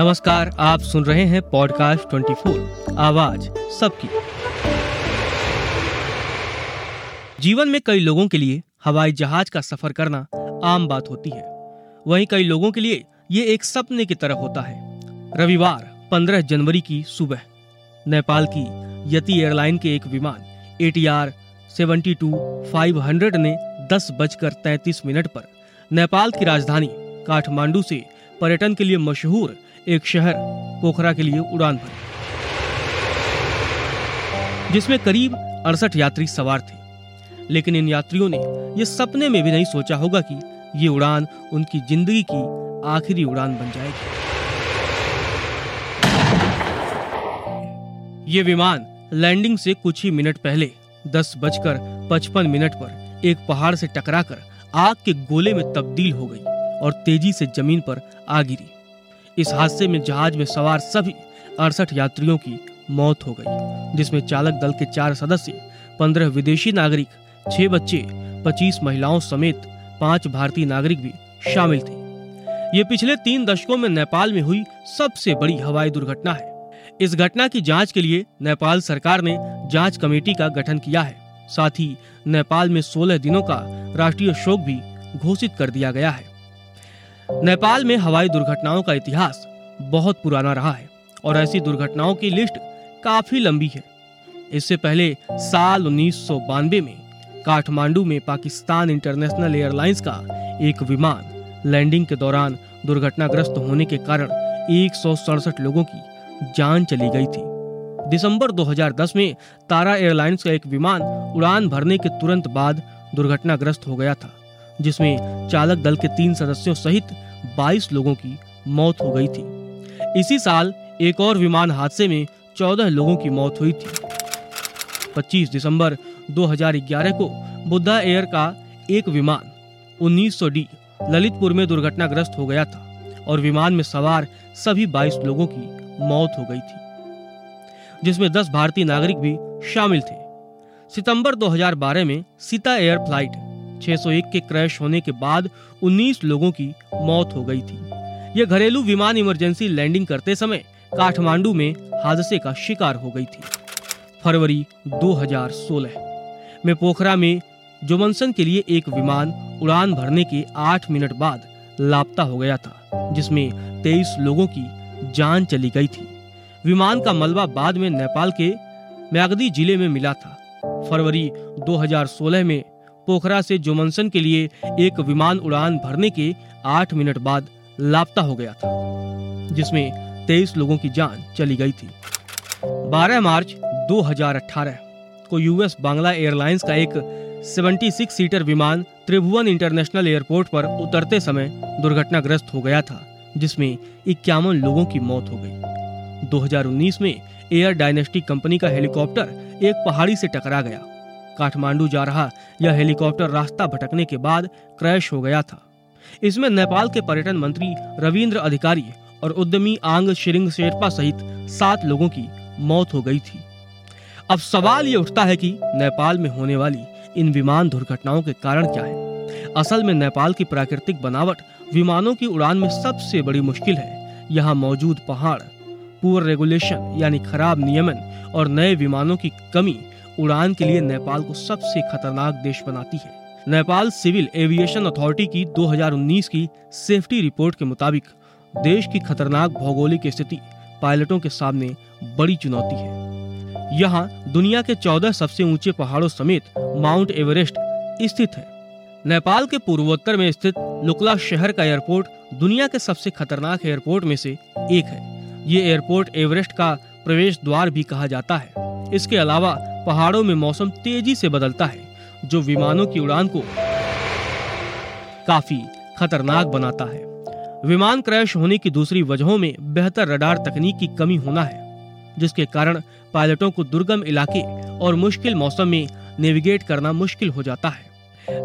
नमस्कार, आप सुन रहे हैं पॉडकास्ट 24 आवाज़ सबकी। जीवन में कई लोगों के लिए हवाई जहाज़ का सफ़र करना आम बात होती है। वहीं कई लोगों के लिए ये एक सपने की तरह होता है। रविवार 15 जनवरी की सुबह, नेपाल की यति एयरलाइन के एक विमान A T R seventy two five hundred ने दस बजकर तैतीस मिनट पर नेपाल की राजधानी काठमांडू से पर्यटन के लिए मशहूर एक शहर पोखरा के लिए उड़ान भरी, जिसमें करीब अड़सठ यात्री सवार थे। लेकिन इन यात्रियों ने यह सपने में भी नहीं सोचा होगा कि ये उड़ान उनकी ज़िंदगी की आखिरी उड़ान बन जाएगी। ये विमान लैंडिंग से कुछ ही मिनट पहले दस बजकर पचपन मिनट पर एक पहाड़ से टकराकर आग के गोले में तब्दील हो गई और तेज़ी से ज़मीन पर आ गिरी। इस हादसे में जहाज़ में सवार सभी अड़सठ यात्रियों की मौत हो गई, जिसमें चालक दल के चार सदस्य, पंद्रह विदेशी नागरिक, छह बच्चे, पच्चीस महिलाओं समेत पाँच भारतीय नागरिक भी शामिल थे। ये पिछले तीन दशकों में नेपाल में हुई सबसे बड़ी हवाई दुर्घटना है। इस घटना की जाँच के लिए नेपाल सरकार ने जाँच कमेटी का गठन किया है। साथ ही नेपाल में 16 दिनों का राष्ट्रीय शोक भी घोषित कर दिया गया है। नेपाल में हवाई दुर्घटनाओं का इतिहास बहुत पुराना रहा है और ऐसी दुर्घटनाओं की लिस्ट काफ़ी लंबी है। इससे पहले साल उन्नीस सौ बानवे में काठमांडू में पाकिस्तान इंटरनेशनल एयरलाइंस का एक विमान लैंडिंग के दौरान दुर्घटनाग्रस्त होने के कारण एक सौ सड़सठ लोगों की जान चली गई थी। दिसंबर 2010 में तारा एयरलाइंस का एक विमान उड़ान भरने के तुरंत बाद दुर्घटनाग्रस्त हो गया था। जिसमें चालक दल के तीन सदस्यों सहित 22 लोगों की मौत हो गई थी। इसी साल एक और विमान हादसे में 14 लोगों की मौत हुई थी। 25 दिसंबर 2011 को बुद्धा एयर का एक विमान 1900 डी ललितपुर में दुर्घटनाग्रस्त हो गया था और विमान में सवार सभी 22 लोगों की मौत हो गई थी, जिसमें 10 भारतीय नागरिक भी शामिल थे। सितंबर 2012 में सीता एयर फ़्लाइट 601 के क्रैश होने के बाद 19 लोगों की मौत हो गई थी। यह घरेलू विमान इमरजेंसी लैंडिंग करते समय काठमांडू में हादसे का शिकार हो गई थी। फरवरी 2016 में पोखरा में जोमनसन के लिए एक विमान उड़ान भरने के 8 मिनट बाद लापता हो गया था, जिसमें 23 लोगों की जान चली गई थी। विमान का मलबा बाद में नेपाल के म्यागदी ज़िले में मिला था। फरवरी 2016 में पोखरा से जोमनसन के लिए एक विमान उड़ान भरने के आठ मिनट बाद लापता हो गया था, जिसमें तेईस लोगों की जान चली गई थी। 12 मार्च 2018 को यूएस बांग्ला एयरलाइंस का एक 76 सीटर विमान त्रिभुवन इंटरनेशनल एयरपोर्ट पर उतरते समय दुर्घटनाग्रस्त हो गया था, जिसमें इक्यावन लोगों की मौत हो गई। 2019 में एयर डायनेस्टी कंपनी का हेलीकॉप्टर एक पहाड़ी से टकरा गया। काठमांडू जा रहा, यह हेलीकॉप्टर रास्ता भटकने के बाद क्रैश हो गया था। इसमें नेपाल के पर्यटन मंत्री रविंद्र अधिकारी और उद्यमी आंग शिरिंग शेरपा सहित सात लोगों की मौत हो गई थी। अब सवाल ये उठता है कि नेपाल में होने वाली इन विमान दुर्घटनाओं के कारण क्या है? असल में नेपाल की प्राकृतिक बनावट विमानों की उड़ान में सबसे बड़ी मुश्किल है। यहाँ मौजूद पहाड़ पुअर रेगुलेशन यानी खराब नियमन और नए विमानों की कमी उड़ान के लिए नेपाल को सबसे खतरनाक देश बनाती है। नेपाल सिविल एविएशन अथॉरिटी की 2019 की सेफ्टी रिपोर्ट के मुताबिक, देश की खतरनाक भौगोलिक स्थिति पायलटों के सामने बड़ी चुनौती है। यहाँ दुनिया के 14 सबसे ऊँचे पहाड़ों समेत माउंट एवरेस्ट स्थित है। नेपाल के पूर्वोत्तर में स्थित लुकला शहर का एयरपोर्ट दुनिया के सबसे खतरनाक एयरपोर्ट में से एक है। ये एयरपोर्ट एवरेस्ट का प्रवेश द्वार भी कहा जाता है। इसके अलावा पहाड़ों में मौसम तेज़ी से बदलता है, जो विमानों की उड़ान को काफ़ी खतरनाक बनाता है। विमान क्रैश होने की दूसरी वजहों में बेहतर रडार तकनीक की कमी होना है, जिसके कारण पायलटों को दुर्गम इलाके और मुश्किल मौसम में नेविगेट करना मुश्किल हो जाता है।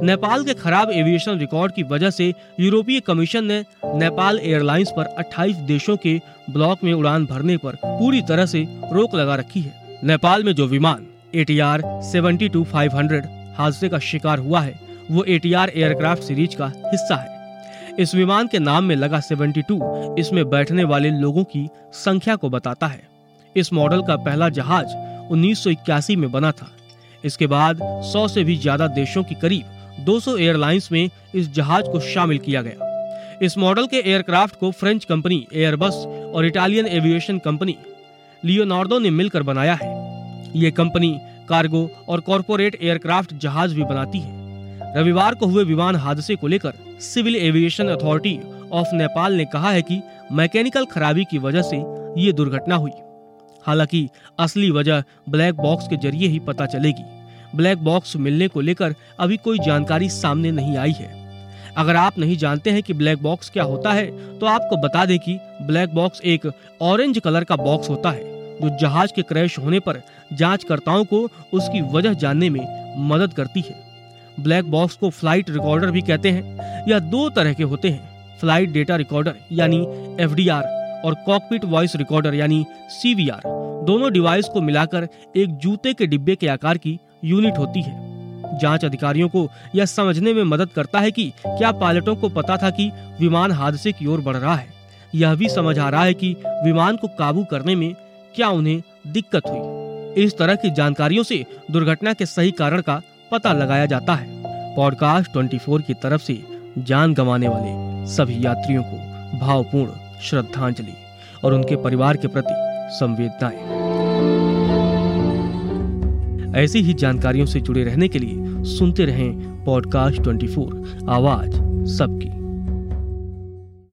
नेपाल के खराब एविएशन रिकॉर्ड की वजह से यूरोपीय कमीशन ने नेपाल एयरलाइंस पर 28 देशों के ब्लॉक में उड़ान भरने पर पूरी तरह से रोक लगा रखी है। नेपाल में जो विमान A T R seventy two five hundred हादसे का शिकार हुआ है। वो A T R aircraft series का हिस्सा है। इस विमान के नाम में लगा 72 इसमें बैठने वाले लोगों की संख्या को बताता है। इस मॉडल का पहला जहाज़ 1981 में बना था। इसके बाद 100 से भी ज़्यादा देशों की करीब 200 एयरलाइंस में इस जहाज़ को शामिल किया गया। इस मॉडल के एयरक्राफ्ट को फ्रेंच कंपनी एयरबस और इटालियन एविएशन कंपनी लियोनार्डो ने मिलकर बनाया है। ये कंपनी कार्गो और कॉरपोरेट एयरक्राफ्ट जहाज़ भी बनाती है। रविवार को हुए विमान हादसे को लेकर Civil Aviation Authority of Nepal ने कहा है कि मैकेनिकल खराबी की वजह से ये दुर्घटना हुई। हालाँकि असली वजह ब्लैक बॉक्स के ज़रिए ही पता चलेगी। ब्लैक बॉक्स मिलने को लेकर अभी कोई जानकारी सामने नहीं आई है। अगर आप नहीं जानते हैं कि ब्लैक बॉक्स क्या होता है तो आपको बता दें कि ब्लैक बॉक्स एक ऑरेंज कलर का बॉक्स होता है। जो जहाज़ के क्रैश होने पर जांचकर्ताओं को उसकी वजह जानने में मदद करती है। ब्लैक बॉक्स को फ़्लाइट रिकॉर्डर भी कहते हैं। यह दो तरह के होते हैं। फ़्लाइट डेटा रिकॉर्डर, यानी एफडीआर, और कॉकपिट वॉइस रिकॉर्डर, यानी सीवीआर। दोनों डिवाइस को मिलाकर एक जूते के डिब्बे के आकार की यूनिट होती है। जाँच अधिकारियों को यह समझने में मदद करता है कि क्या पायलटों को पता था कि विमान हादसे की ओर बढ़ रहा है। यह भी समझ आ रहा है कि विमान को काबू करने में क्या उन्हें दिक्कत हुई? इस तरह की जानकारियों से दुर्घटना के सही कारण का पता लगाया जाता है। पॉडकास्ट 24 की तरफ़ से जान गंवाने वाले सभी यात्रियों को भावपूर्ण श्रद्धांजलि और उनके परिवार के प्रति संवेदनाएँ। ऐसी ही जानकारियों से जुड़े रहने के लिए सुनते रहें पॉडकास्ट 24 आवाज़ सबकी।